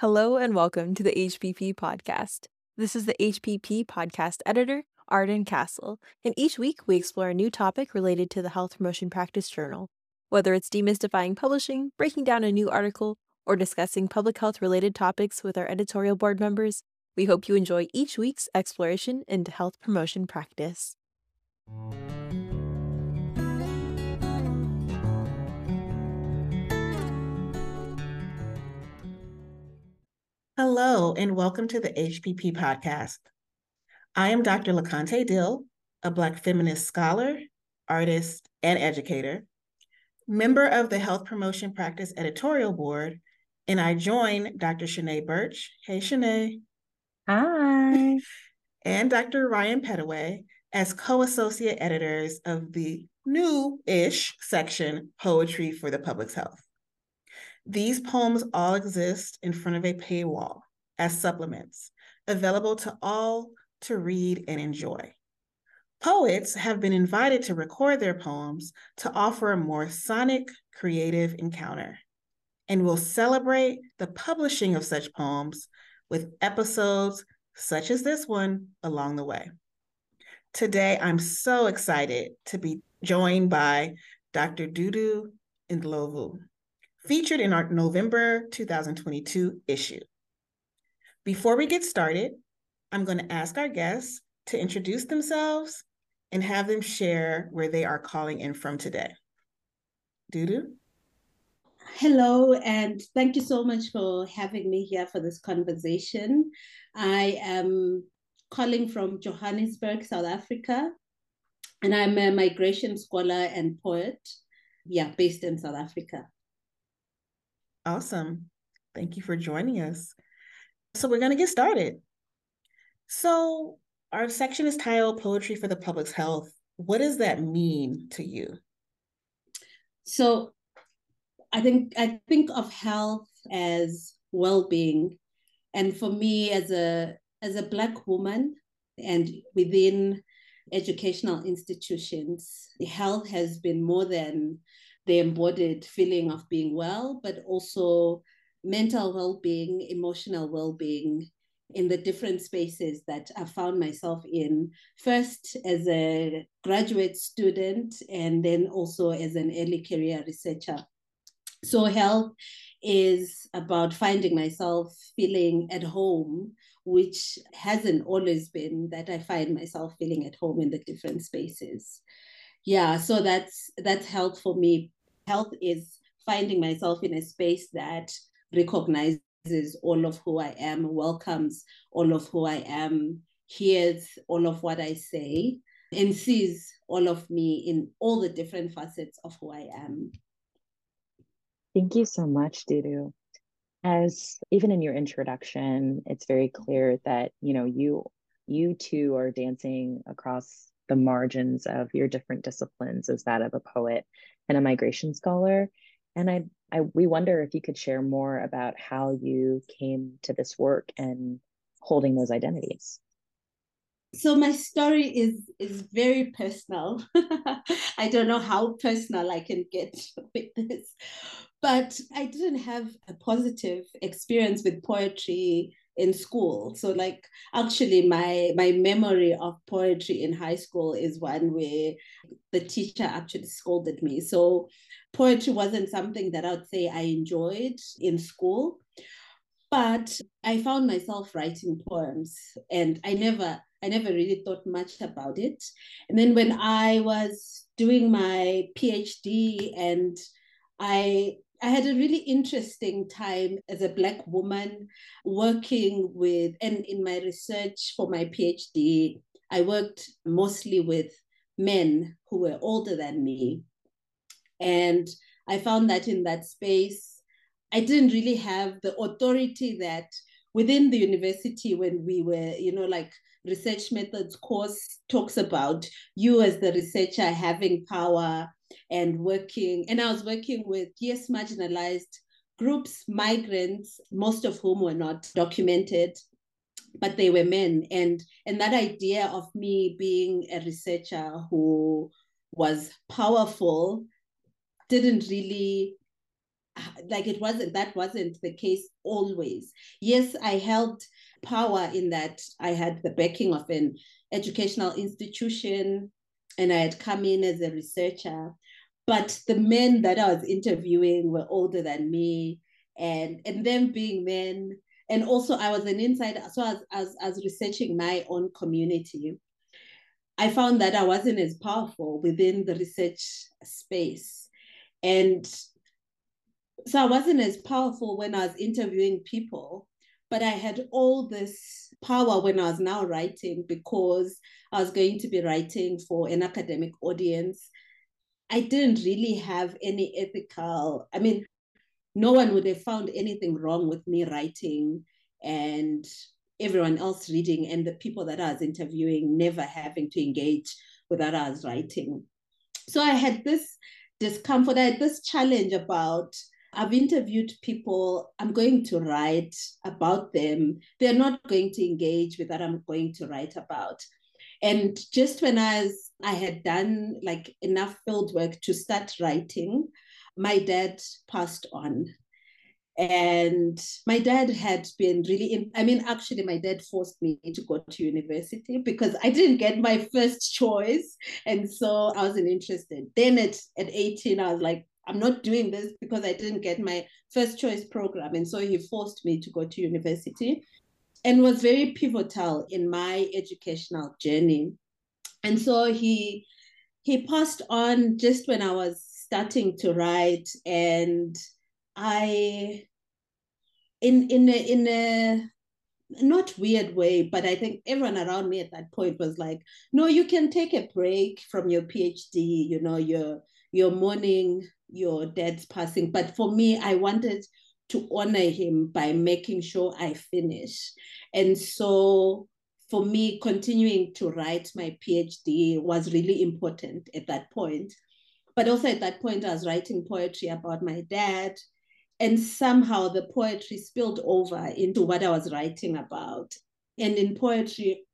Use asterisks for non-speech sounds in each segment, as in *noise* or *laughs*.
Hello and welcome to the HPP podcast. This is the HPP podcast editor, Arden Castle, and each week we explore a new topic related to the Health Promotion Practice Journal. Whether it's demystifying publishing, breaking down a new article, or discussing public health related topics with our editorial board members, we hope you enjoy each week's exploration into health promotion practice. Hello, and welcome to the HPP podcast. I am Dr. LeConté Dill, a Black feminist scholar, artist, and educator, member of the Health Promotion Practice Editorial Board, and I join Dr. Shanaé Burch. Hey, Shanaé. Hi. *laughs* and Dr. Ryan Pettaway as co associate editors of the new ish section, Poetry for the Public's Health. These poems all exist in front of a paywall as supplements, available to all to read and enjoy. Poets have been invited to record their poems to offer a more sonic, creative encounter, and will celebrate the publishing of such poems with episodes such as this one along the way. Today, I'm so excited to be joined by Dr. Dudu Ndlovu featured in our November 2022 issue. Before we get started, I'm going to ask our guests to introduce themselves and have them share where they are calling in from today. Dudu? Hello, and thank you so much for having me here for this conversation. I am calling from Johannesburg, South Africa, and I'm a migration scholar and poet, yeah, based in South Africa. Awesome. Thank you for joining us. So we're going to get started. So our section is titled Poetry for the Public's Health. What does that mean to you? So I think I think of health as well-being. And for me as a as a black woman and within educational institutions, health has been more than the embodied feeling of being well, but also mental well being, emotional well being in the different spaces that I found myself in, first as a graduate student and then also as an early career researcher. So, health is about finding myself feeling at home, which hasn't always been that I find myself feeling at home in the different spaces. Yeah so that's that's health for me health is finding myself in a space that recognizes all of who i am welcomes all of who i am hears all of what i say and sees all of me in all the different facets of who i am. Thank you so much dudu. As even in your introduction it's very clear that you know you you too are dancing across the margins of your different disciplines as that of a poet and a migration scholar. And I, I we wonder if you could share more about how you came to this work and holding those identities. So my story is is very personal. *laughs* I don't know how personal I can get *laughs* with this, but I didn't have a positive experience with poetry in school. So like actually my my memory of poetry in high school is one where the teacher actually scolded me. So poetry wasn't something that i would say i enjoyed in school but i found myself writing poems and i never i never really thought much about it. And then when i was doing my phd and i I had a really interesting time as a Black woman working with, and in my research for my PhD, I worked mostly with men who were older than me. And I found that in that space, I didn't really have the authority that within the university when we were, you know, like research methods course talks about you as the researcher having power and working, and I was working with, yes, marginalized groups, migrants, most of whom were not documented, but they were men. And, and that idea of me being a researcher who was powerful didn't really like it wasn't that wasn't the case always yes i held power in that i had the backing of an educational institution and i had come in as a researcher but the men that i was interviewing were older than me and and them being men and also i was an insider so as as, as researching my own community i found that i wasn't as powerful within the research space and so I wasn't as powerful when I was interviewing people, but I had all this power when I was now writing because I was going to be writing for an academic audience. I didn't really have any ethical, I mean, no one would have found anything wrong with me writing and everyone else reading and the people that I was interviewing never having to engage with that I was writing. So I had this discomfort, I had this challenge about I've interviewed people, I'm going to write about them. They're not going to engage with that I'm going to write about. And just when I was, I had done like enough field work to start writing, my dad passed on. And my dad had been really, in, I mean, actually, my dad forced me to go to university because I didn't get my first choice. And so I wasn't interested. Then at, at 18, I was like, I'm not doing this because I didn't get my first choice program. And so he forced me to go to university and was very pivotal in my educational journey. And so he he passed on just when I was starting to write and I in in a in a not weird way, but I think everyone around me at that point was like, no, you can take a break from your PhD, you know, you're you're mourning your dad's passing. But for me, I wanted to honor him by making sure I finish. And so for me, continuing to write my PhD was really important at that point. But also at that point, I was writing poetry about my dad. And somehow the poetry spilled over into what I was writing about. And in poetry,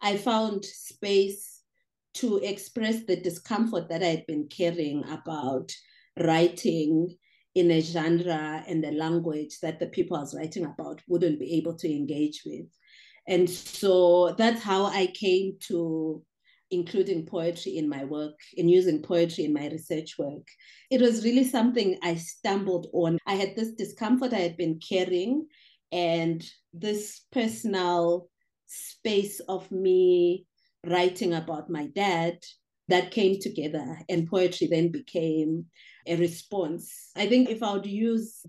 I found space to express the discomfort that I had been carrying about writing in a genre and a language that the people I was writing about wouldn't be able to engage with. And so that's how I came to including poetry in my work and using poetry in my research work. It was really something I stumbled on. I had this discomfort I had been carrying and this personal space of me writing about my dad that came together and poetry then became a response. I think if I would use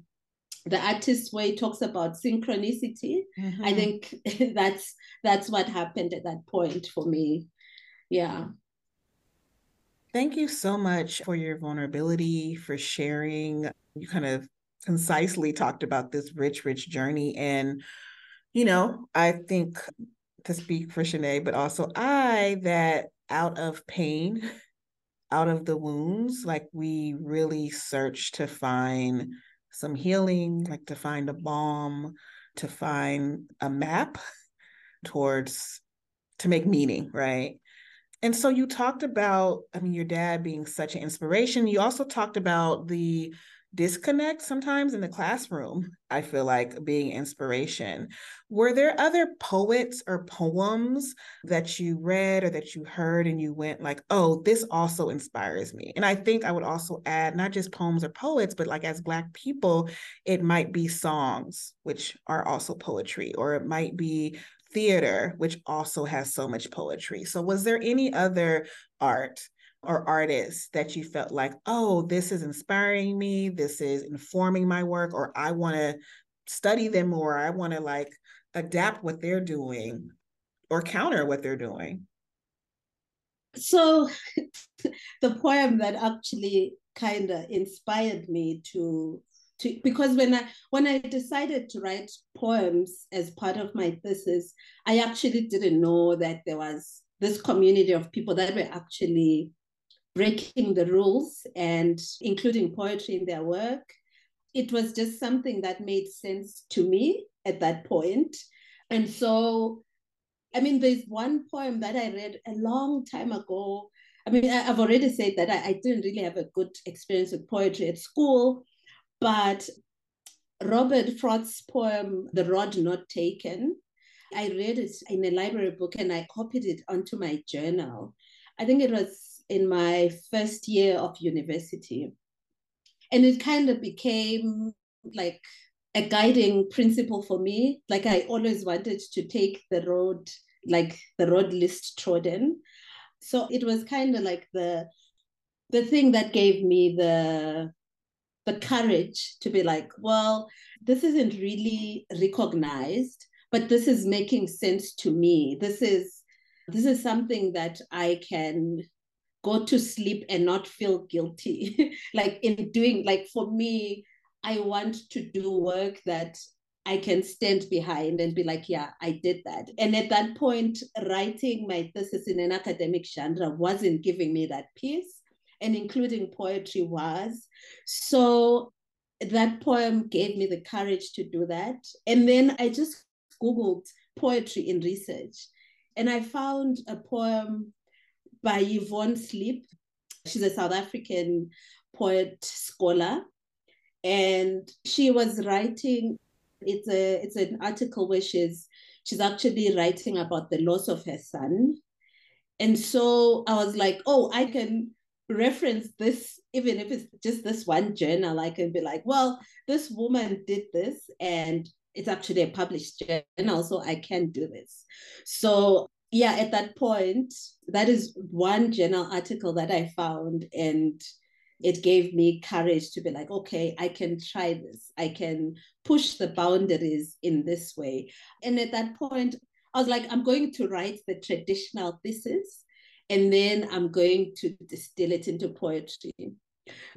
the artist way talks about synchronicity, mm-hmm. I think *laughs* that's that's what happened at that point for me. Yeah. Thank you so much for your vulnerability, for sharing. You kind of concisely talked about this rich, rich journey. And, you know, I think to speak for Shanaé, but also I, that out of pain out of the wounds. Like we really search to find some healing, like to find a balm, to find a map towards to make meaning, right? And so you talked about, I mean, your dad being such an inspiration. You also talked about the disconnect sometimes in the classroom, I feel like being inspiration. Were there other poets or poems that you read or that you heard and you went like, oh, this also inspires me? And I think I would also add not just poems or poets, but like as Black people, it might be songs, which are also poetry, or it might be theater, which also has so much poetry. So, was there any other art or artists that you felt like, oh, this is inspiring me, this is informing my work, or I want to study them more, I want to like adapt what they're doing or counter what they're doing? So, *laughs* the poem that actually kind of inspired me to to, because when I when I decided to write poems as part of my thesis, I actually didn't know that there was this community of people that were actually breaking the rules and including poetry in their work. It was just something that made sense to me at that point. And so, I mean, there's one poem that I read a long time ago. I mean, I've already said that I, I didn't really have a good experience with poetry at school, But Robert Frost's poem, The Road Not Taken, I read it in a library book and I copied it onto my journal. I think it was in my first year of university. And it kind of became like a guiding principle for me. Like I always wanted to take the road, like the road list trodden. So it was kind of like the the thing that gave me the the courage to be like, well, this isn't really recognized, but this is making sense to me. This is this is something that I can go to sleep and not feel guilty. *laughs* like in doing, like for me, I want to do work that I can stand behind and be like, yeah, I did that. And at that point, writing my thesis in an academic genre wasn't giving me that peace, and including poetry was. So that poem gave me the courage to do that. And then I just Googled poetry in research, and I found a poem by Yvonne Sliep. She's a South African poet scholar. And she was writing it's a it's an article where she's she's actually writing about the loss of her son. And so i was like oh i can reference this even if it's just this one journal i can be like well this woman did this and it's actually a published journal so i can do this. So yeah at that point that is one journal article that i found and it gave me courage to be like, okay, I can try this. I can push the boundaries in this way. And at that point, I was like, I'm going to write the traditional thesis and then I'm going to distill it into poetry.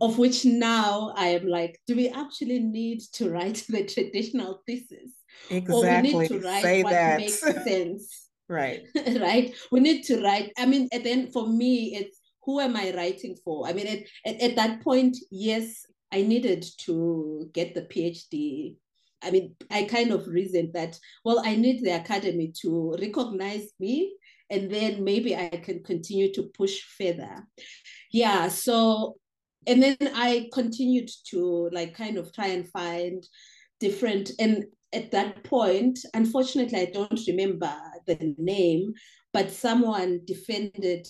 Of which now I am like, do we actually need to write *laughs* the traditional thesis? Exactly. Or we need to write Say what that. makes sense. Right. *laughs* right. We need to write. I mean, and then for me, it's who am I writing for? I mean, at, at, at that point, yes, I needed to get the PhD. I mean, I kind of reasoned that, well, I need the academy to recognize me and then maybe I can continue to push further. Yeah, so, and then I continued to like kind of try and find different, and at that point, unfortunately, I don't remember the name, but someone defended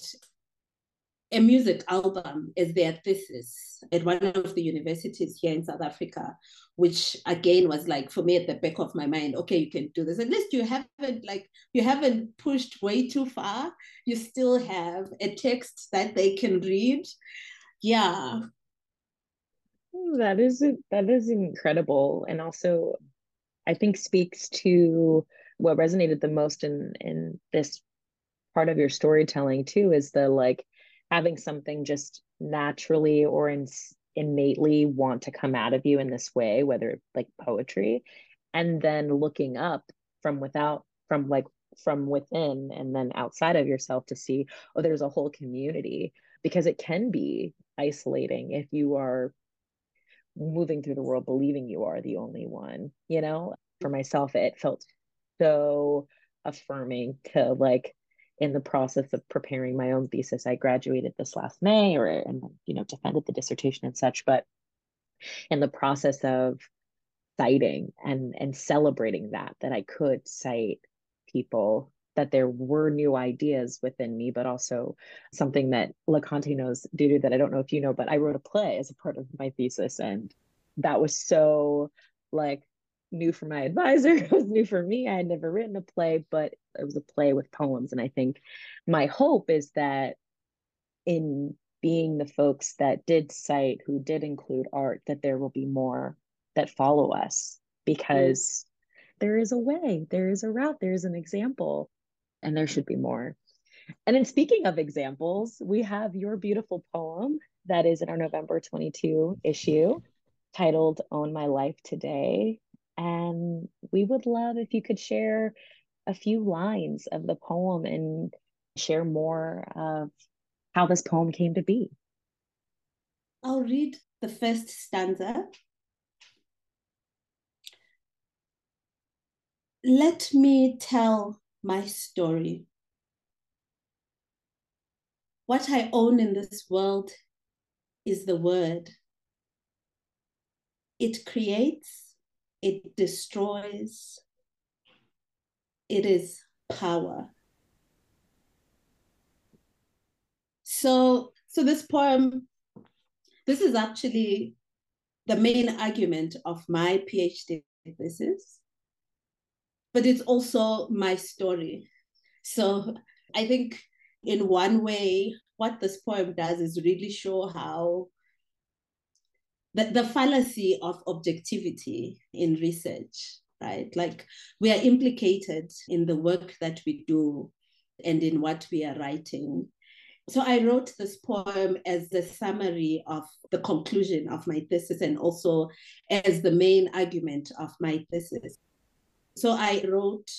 a music album as their thesis at one of the universities here in South Africa, which again was like for me at the back of my mind, okay, you can do this. At least you haven't like you haven't pushed way too far. You still have a text that they can read. Yeah. That is that is incredible. And also I think speaks to what resonated the most in in this part of your storytelling too is the like having something just naturally or in, innately want to come out of you in this way, whether like poetry, and then looking up from without, from like from within and then outside of yourself to see, oh, there's a whole community because it can be isolating if you are moving through the world believing you are the only one, you know? For myself, it felt so affirming to like in the process of preparing my own thesis. I graduated this last May or and you know defended the dissertation and such, but in the process of citing and and celebrating that that I could cite people that there were new ideas within me, but also something that LeConté knows, to that I don't know if you know, but I wrote a play as a part of my thesis. And that was so like new for my advisor. *laughs* It was new for me. I had never written a play, but it was a play with poems. And I think my hope is that in being the folks that did cite, who did include art, that there will be more that follow us because mm. there is a way, there is a route, there is an example, and there should be more. And in speaking of examples, we have your beautiful poem that is in our November 22 issue titled Own My Life Today. And we would love if you could share a few lines of the poem and share more of how this poem came to be. I'll read the first stanza. Let me tell my story. What I own in this world is the word. it creates, it destroys, it is power. So, so this poem, this is actually the main argument of my PhD thesis, but it's also my story. So I think in one way, what this poem does is really show how the, the fallacy of objectivity in research, right? Like we are implicated in the work that we do and in what we are writing. So I wrote this poem as the summary of the conclusion of my thesis and also as the main argument of my thesis. So I wrote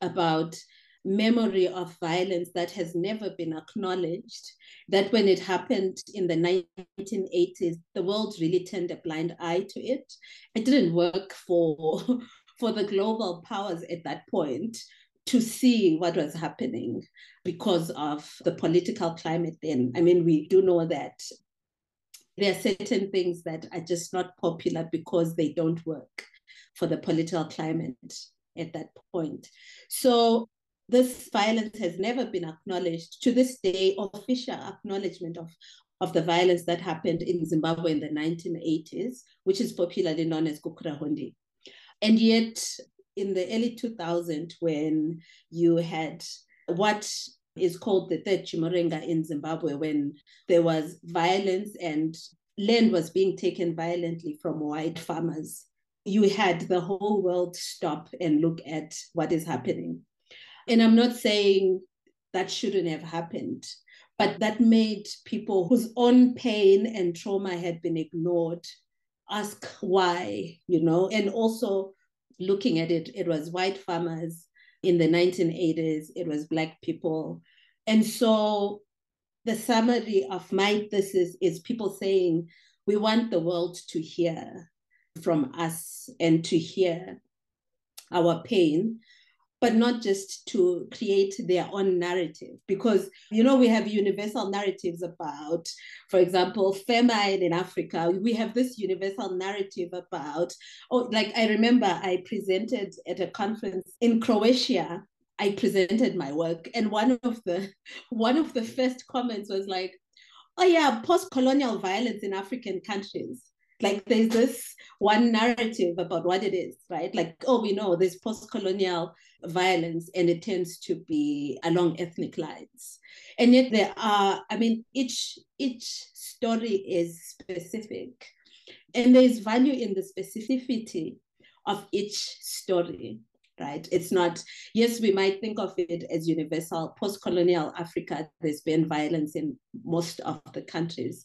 about memory of violence that has never been acknowledged, that when it happened in the 1980s, the world really turned a blind eye to it. It didn't work for, *laughs* for the global powers at that point to see what was happening because of the political climate then. I mean, we do know that there are certain things that are just not popular because they don't work for the political climate at that point. So this violence has never been acknowledged. To this day, official acknowledgement of, of the violence that happened in Zimbabwe in the 1980s, which is popularly known as Gukurahundi. And yet, in the early 2000s, when you had what is called the third Chimurenga in Zimbabwe, when there was violence and land was being taken violently from white farmers, you had the whole world stop and look at what is happening. And I'm not saying that shouldn't have happened, but that made people whose own pain and trauma had been ignored ask why, you know, and also looking at it, it was white farmers in the 1980s, it was Black people. And so the summary of my thesis is people saying, we want the world to hear from us and to hear our pain but not just to create their own narrative. Because, you know, we have universal narratives about, for example, famine in Africa. We have this universal narrative about, oh, like I remember I presented at a conference in Croatia. I presented my work, and one of the *laughs* one of the first comments was like, "Oh yeah, post-colonial violence in African countries." Like there's this one narrative about what it is right? Like oh we know there's post-colonial violence and it tends to be along ethnic lines. And yet there are i mean each each story is specific. And there's value in the specificity of each story right? It's not yes we might think of it as universal. Post-colonial africa there's been violence in most of the countries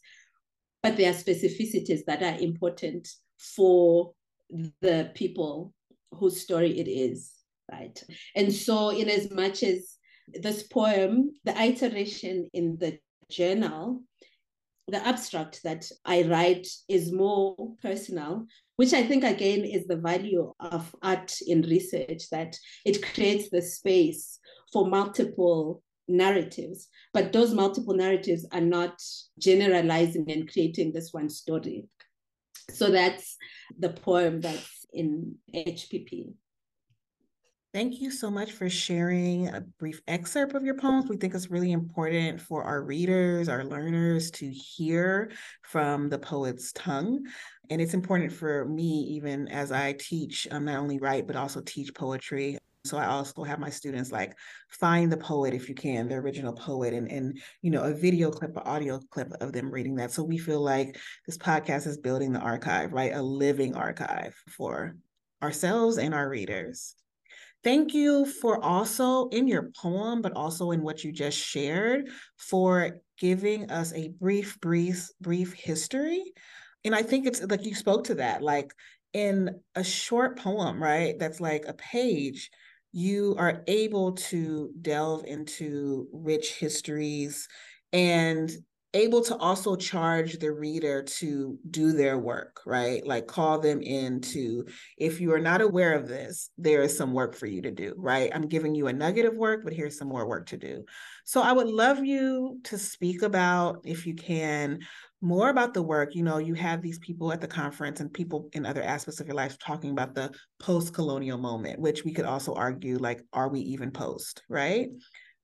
but there are specificities that are important for the people whose story it is, right? And so, in as much as this poem, the iteration in the journal, the abstract that I write is more personal, which I think again is the value of art in research that it creates the space for multiple narratives, but those multiple narratives are not generalizing and creating this one story. So that's the poem that's in HPP. Thank you so much for sharing a brief excerpt of your poems. We think it's really important for our readers, our learners to hear from the poet's tongue. And it's important for me, even as I teach, um, not only write, but also teach poetry. So I also have my students like find the poet if you can, the original poet, and and you know a video clip, an audio clip of them reading that. So we feel like this podcast is building the archive, right? A living archive for ourselves and our readers. Thank you for also in your poem, but also in what you just shared, for giving us a brief, brief, brief history. And I think it's like you spoke to that, like in a short poem, right? That's like a page you are able to delve into rich histories and able to also charge the reader to do their work, right? Like call them in to, if you are not aware of this, there is some work for you to do, right? I'm giving you a nugget of work, but here's some more work to do. So I would love you to speak about, if you can, more about the work. You know, you have these people at the conference and people in other aspects of your life talking about the post colonial moment, which we could also argue like, are we even post, right?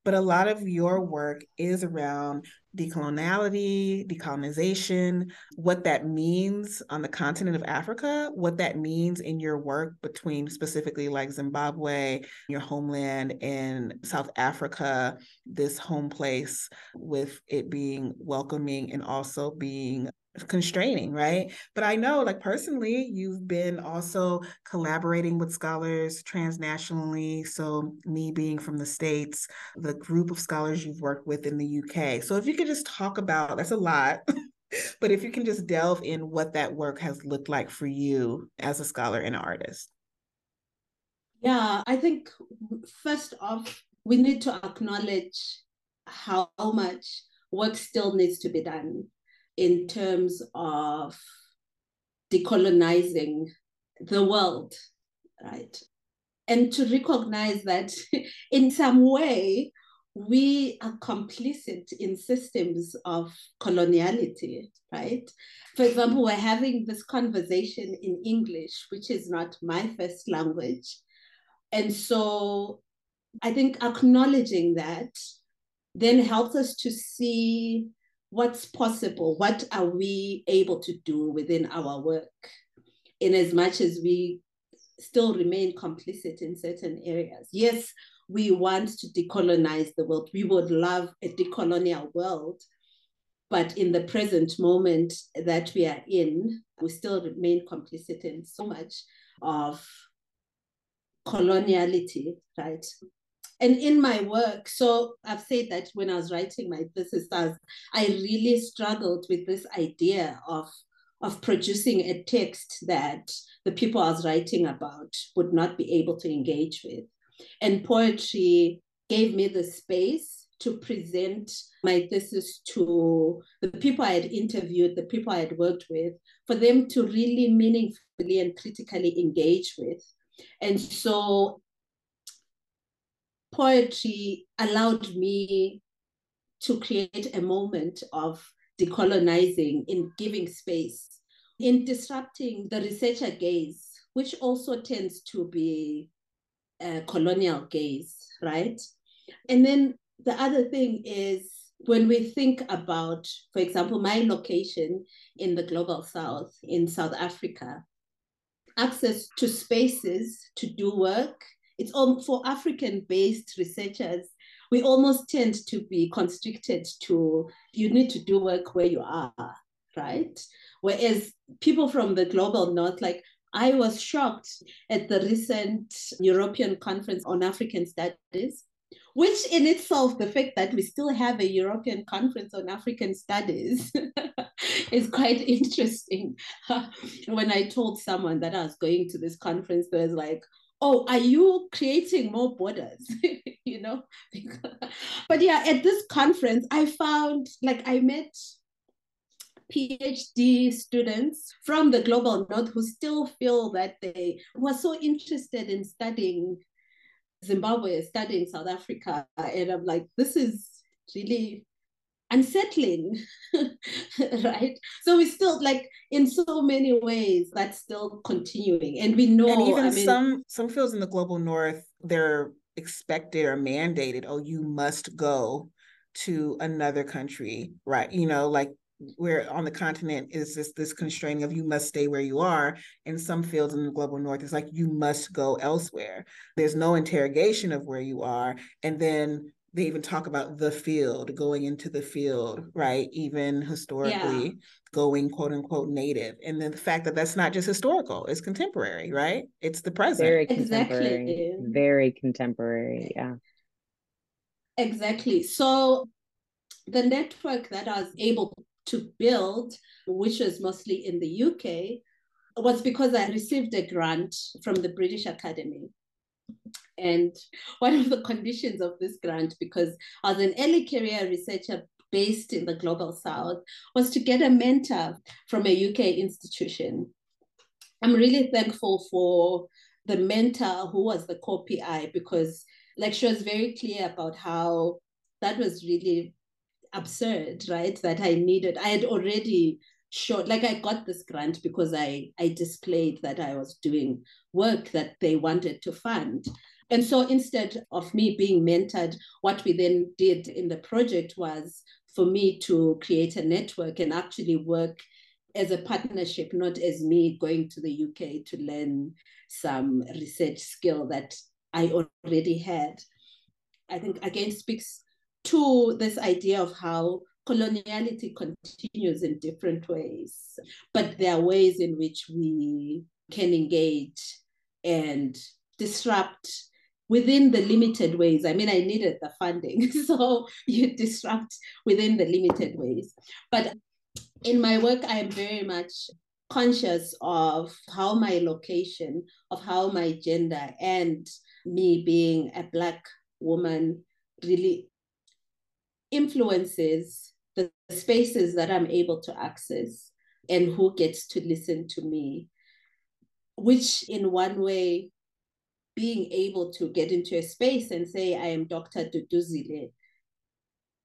but a lot of your work is around decoloniality, decolonization, what that means on the continent of Africa, what that means in your work between specifically like Zimbabwe, your homeland, and South Africa, this home place with it being welcoming and also being constraining, right? But I know, like personally, you've been also collaborating with scholars transnationally. So, me being from the States, the group of scholars you've worked with in the UK. So, if you could just talk about that's a lot. *laughs* but if you can just delve in what that work has looked like for you as a scholar and artist. Yeah, I think first off, we need to acknowledge how much work still needs to be done in terms of decolonizing the world, right? And to recognize that *laughs* in some way, we are complicit in systems of coloniality, right? For example, we're having this conversation in English, which is not my first language. And so I think acknowledging that then helps us to see what's possible, what are we able to do within our work, in as much as we still remain complicit in certain areas. Yes, we want to decolonize the world. We would love a decolonial world, but in the present moment that we are in, we still remain complicit in so much of coloniality, right? And in my work, so I've said that when I was writing my thesis, I really struggled with this idea of of producing a text that the people I was writing about would not be able to engage with. And poetry gave me the space to present my thesis to the people I had interviewed, the people I had worked with, for them to really meaningfully and critically engage with. And so poetry allowed me to create a moment of decolonizing in giving space, in disrupting the researcher gaze, which also tends to be a colonial gaze, right? And then the other thing is when we think about, for example, my location in the global south, in South Africa, access to spaces to do work it's all for African based researchers. We almost tend to be constricted to you need to do work where you are, right? Whereas people from the global north, like I was shocked at the recent European Conference on African Studies, which in itself, the fact that we still have a European Conference on African Studies *laughs* is quite interesting. *laughs* when I told someone that I was going to this conference, there was like, oh, are you creating more borders? *laughs* you know? *laughs* but yeah, at this conference, I found like I met PhD students from the global north who still feel that they were so interested in studying Zimbabwe, studying South Africa. And I'm like, this is really unsettling *laughs* right? So we still like in so many ways that's still continuing. And we know and even I mean, some some fields in the global north they're expected or mandated oh you must go to another country right? You know like where on the continent is this this constraining of you must stay where you are. In some fields in the global north it's like you must go elsewhere. There's no interrogation of where you are. And then they even talk about the field going into the field mm-hmm. right? Even historically yeah. going quote unquote native. And then the fact that that's not just historical it's contemporary right? It's the present. Very contemporary. exactly. very contemporary yeah. Exactly. So the network that i was able to build which was mostly in the uk was because i received a grant from the british academy and one of the conditions of this grant, because as an early career researcher based in the global south, was to get a mentor from a UK institution. I'm really thankful for the mentor who was the co-PI because like she was very clear about how that was really absurd, right? That I needed, I had already showed, like I got this grant because I I displayed that I was doing work that they wanted to fund. And so instead of me being mentored, what we then did in the project was for me to create a network and actually work as a partnership, not as me going to the UK to learn some research skill that I already had. I think again speaks to this idea of how coloniality continues in different ways, but there are ways in which we can engage and disrupt within the limited ways. I mean, I needed the funding, *laughs* so you disrupt within the limited ways. But in my work, I am very much conscious of how my location, of how my gender, and me being a Black woman really influences spaces that I'm able to access and who gets to listen to me, which in one way being able to get into a space and say, I am Dr. Duduzile,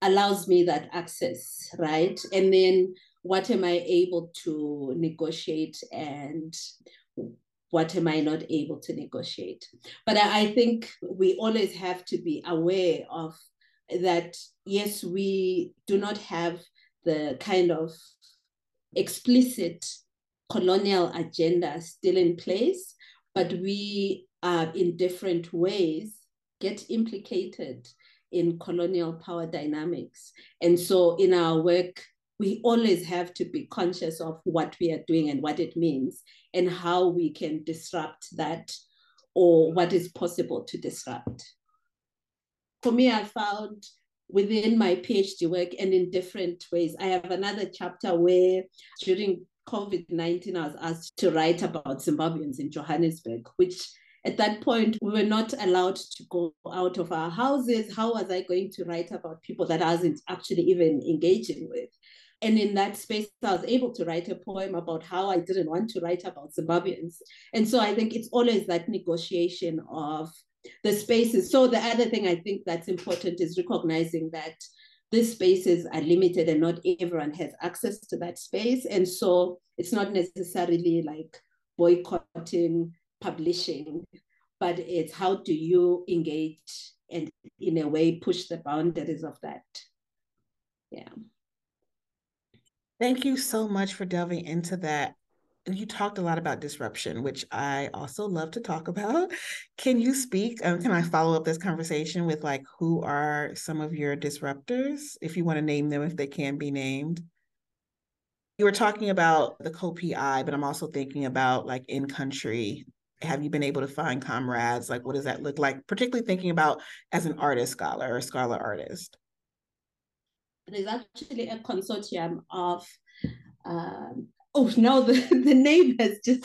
allows me that access, right? And then what am I able to negotiate and what am I not able to negotiate? But I, think we always have to be aware of that, yes, we do not have the kind of explicit colonial agenda still in place, but we uh, in different ways get implicated in colonial power dynamics. And so in our work, we always have to be conscious of what we are doing and what it means and how we can disrupt that or what is possible to disrupt. For me, I found within my PhD work and in different ways, I have another chapter where during COVID 19, I was asked to write about Zimbabweans in Johannesburg, which at that point we were not allowed to go out of our houses. How was i going to write about people that i wasn't actually even engaging with? And in that space i was able to write a poem about how i didn't want to write about zimbabweans. And so i think it's always that negotiation of the spaces so the other thing i think that's important is recognizing that these spaces are limited and not everyone has access to that space and so it's not necessarily like boycotting publishing, but it's how do you engage and in a way push the boundaries of that. Yeah. Thank you so much for delving into that. You talked a lot about disruption, which I also love to talk *laughs* about. Can you speak? Um, can I follow up this conversation with like who are some of your disruptors, if you want to name them, if they can be named? You were talking about the co-PI, but I'm also thinking about like in country have you been able to find comrades? Like, what does that look like? Particularly thinking about as an artist scholar or scholar artist. There's actually a consortium of, um, oh, no, the, *laughs* the name has just,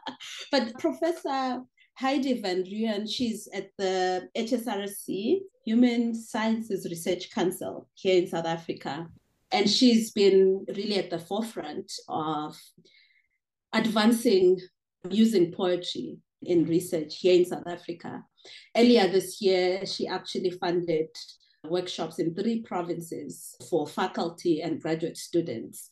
*laughs* but Professor Heidi Van Rooyen, she's at the HSRC, Human Sciences Research Council here in South Africa. And she's been really at the forefront of advancing using poetry in research here in South Africa. Earlier this year, she actually funded workshops in three provinces for faculty and graduate students,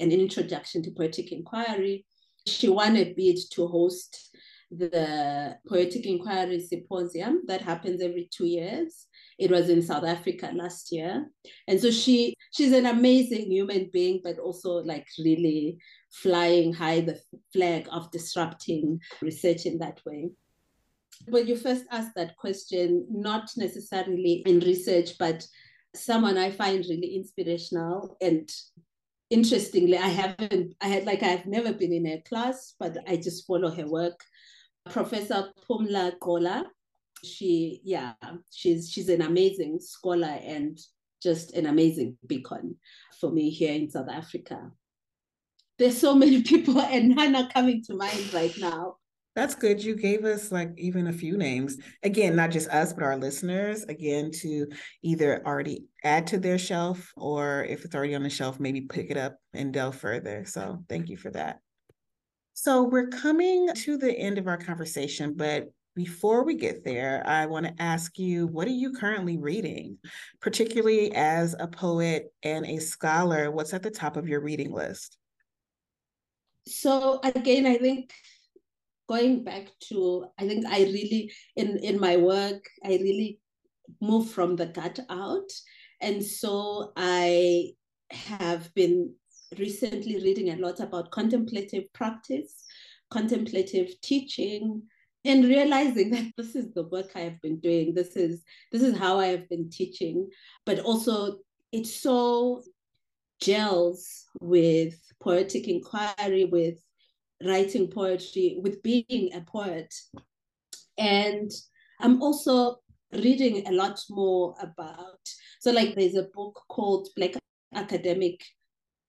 an introduction to poetic inquiry. She won a bid to host the Poetic Inquiry Symposium that happens every two years. It was in South Africa last year. And so she she's an amazing human being, but also like really flying high the flag of disrupting research in that way. When you first asked that question, not necessarily in research, but someone I find really inspirational and interestingly, I haven't, I had like I've never been in her class, but I just follow her work. Professor Pumla Gqola, she, yeah, she's she's an amazing scholar and just an amazing beacon for me here in South Africa there's so many *laughs* people and none are coming to mind right now. That's good. You gave us like even a few names. Again, not just us, but our listeners, again, to either already add to their shelf or if it's already on the shelf, maybe pick it up and delve further. So thank you for that. So we're coming to the end of our conversation, but before we get there, I want to ask you what are you currently reading, particularly as a poet and a scholar? What's at the top of your reading list? So, again, I think going back to, I think I really, in, in my work, I really move from the gut out. And so I have been recently reading a lot about contemplative practice, contemplative teaching, and realizing *laughs* that this is the work I have been doing. This is this is how I have been teaching, but also it's so gels with poetic inquiry, with writing poetry, with being a poet. And I'm also reading a lot more about, so like there's a book called Black Academic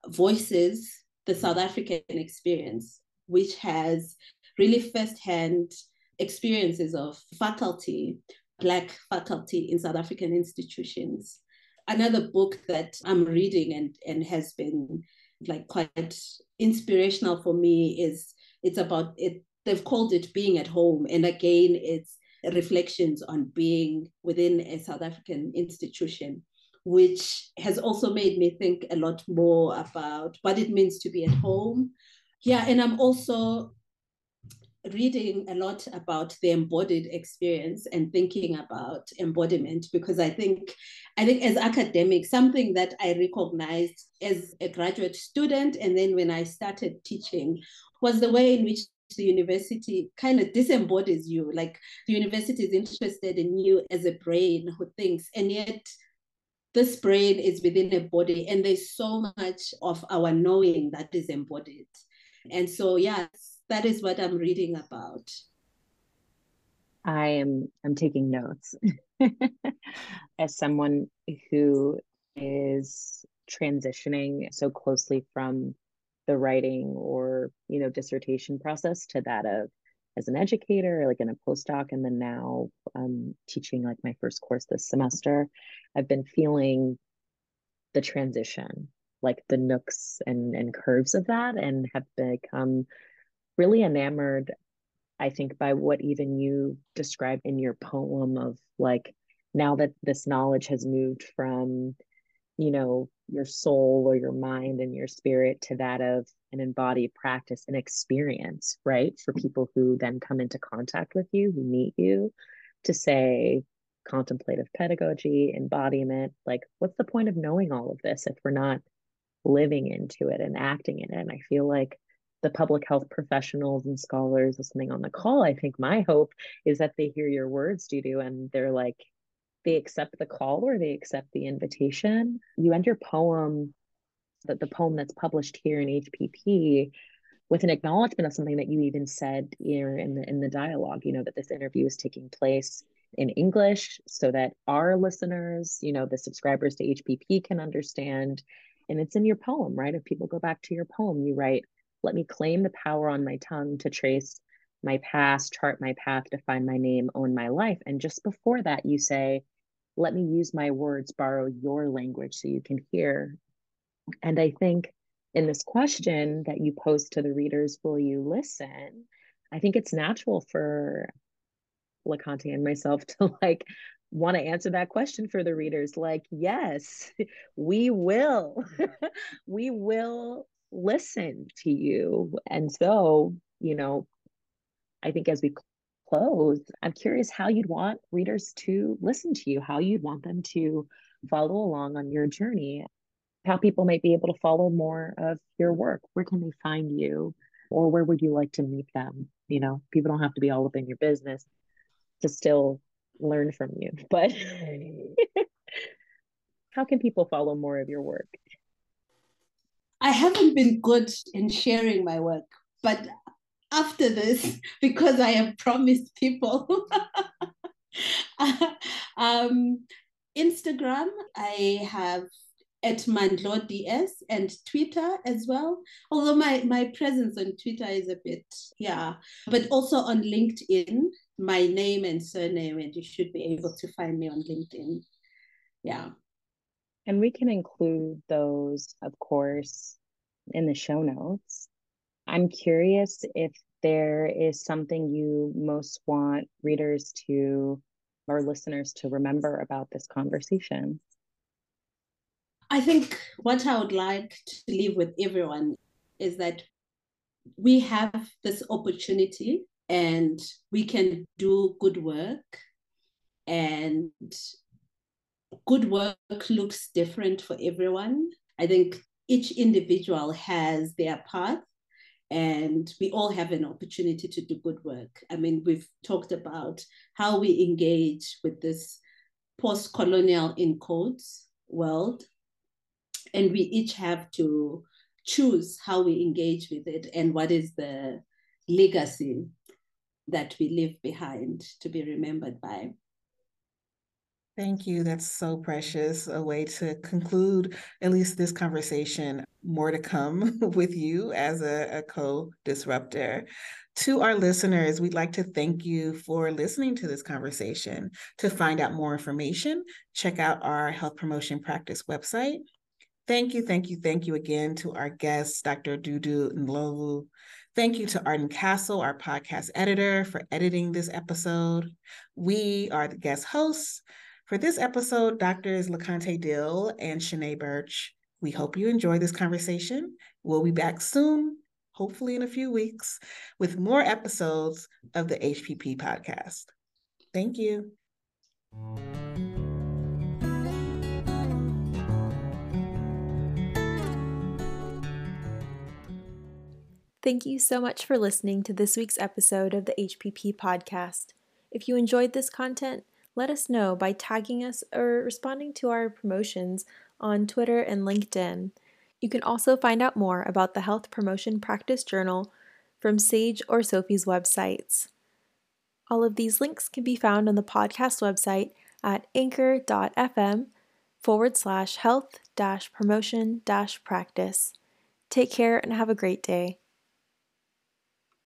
Voices, the South African Experience, which has really firsthand experiences of faculty, Black faculty in South African institutions. Another book that I'm reading and, and has been like quite inspirational for me is it's about it they've called it being at home. And again it's reflections on being within a south african institution which has also made me think a lot more about what it means to be at home. Yeah and i'm also reading a lot about the embodied experience and thinking about embodiment because i think i think as academics something that i recognized as a graduate student and then when i started teaching was the way in which the university kind of disembodies you like the university is interested in you as a brain who thinks and yet this brain is within a body and there's so much of our knowing that is embodied. And so yes that is what I'm reading about. I am I'm taking notes *laughs* as someone who is transitioning so closely from the writing or you know dissertation process to that of as an educator like in a postdoc and then now um, teaching like my first course this semester i've been feeling the transition like the nooks and, and curves of that and have become really enamored, I think, by what even you described in your poem of like, now that this knowledge has moved from, you know, your soul or your mind and your spirit to that of an embodied practice and experience, right? For people who then come into contact with you, who meet you, to say, contemplative pedagogy, embodiment, like, what's the point of knowing all of this if we're not living into it and acting in it? And I feel like the public health professionals and scholars listening on the call, I think my hope is that they hear your words, Dudu, and they're like, they accept the call or they accept the invitation. You end your poem, that the poem that's published here in HPP, with an acknowledgement of something that you even said here in the in the dialogue. You know that this interview is taking place in English so that our listeners, you know, the subscribers to HPP can understand. And it's in your poem, right? If people go back to your poem, you write, let me claim the power on my tongue to trace my past, chart my path, define my name, own my life. And just before that, you say, let me use my words, borrow your language so you can hear. And I think in this question that you pose to the readers, will you listen? I think it's natural for LeConté and myself *laughs* to like want to answer that question for the readers like yes *laughs* we will *laughs* we will listen to you. And so, you know, I think as we close, I'm curious how you'd want readers to listen to you, how you'd want them to follow along on your journey, how people might be able to follow more of your work. Where can they find you? Or where would you like to meet them? You know, people don't have to be all up in your business to still learn from you. *laughs* But *laughs* how can people follow more of your work? I haven't been good in sharing my work, but after this, *laughs* because I have promised people, *laughs* um, Instagram, I have at Mandlo DS and Twitter as well. Although my, my presence on Twitter is a bit, yeah, but also on LinkedIn, my name and surname, and you should be able to find me on LinkedIn. Yeah. And we can include those, of course, in the show notes. I'm curious if there is something you most want readers to or listeners to remember about this conversation? I think what I would like to leave with everyone is that we have this opportunity and we can do good work and good work looks different for everyone i think each individual has their path and we all have an opportunity to do good work i mean we've talked about how we engage with this post-colonial in codes world and we each have to choose how we engage with it and what is the legacy that we leave behind to be remembered by. Thank you. That's so precious. A way to conclude at least this conversation. More to come *laughs* with you as a, a co disruptor. To our listeners, we'd like to thank you for listening to this conversation. To find out more information, check out our health promotion practice website. Thank you, thank you, thank you again to our guests, Dr. Dudu Ndlovu. Thank you to Arden Castle, our podcast editor, for editing this episode. We are the guest hosts. For this episode, Doctors LeConté Dill and Shanaé Burch. We hope you enjoy this conversation. We'll be back soon, hopefully in a few weeks, with more episodes of the HPP podcast. Thank you. Thank you so much for listening to this week's episode of the HPP podcast. If you enjoyed this content, let us know by tagging us or responding to our promotions on Twitter and LinkedIn. You can also find out more about the Health Promotion Practice Journal from Sage or SOPHE's websites. All of these links can be found on the podcast website at anchor.fm forward slash health dash promotion dash practice. Take care and have a great day.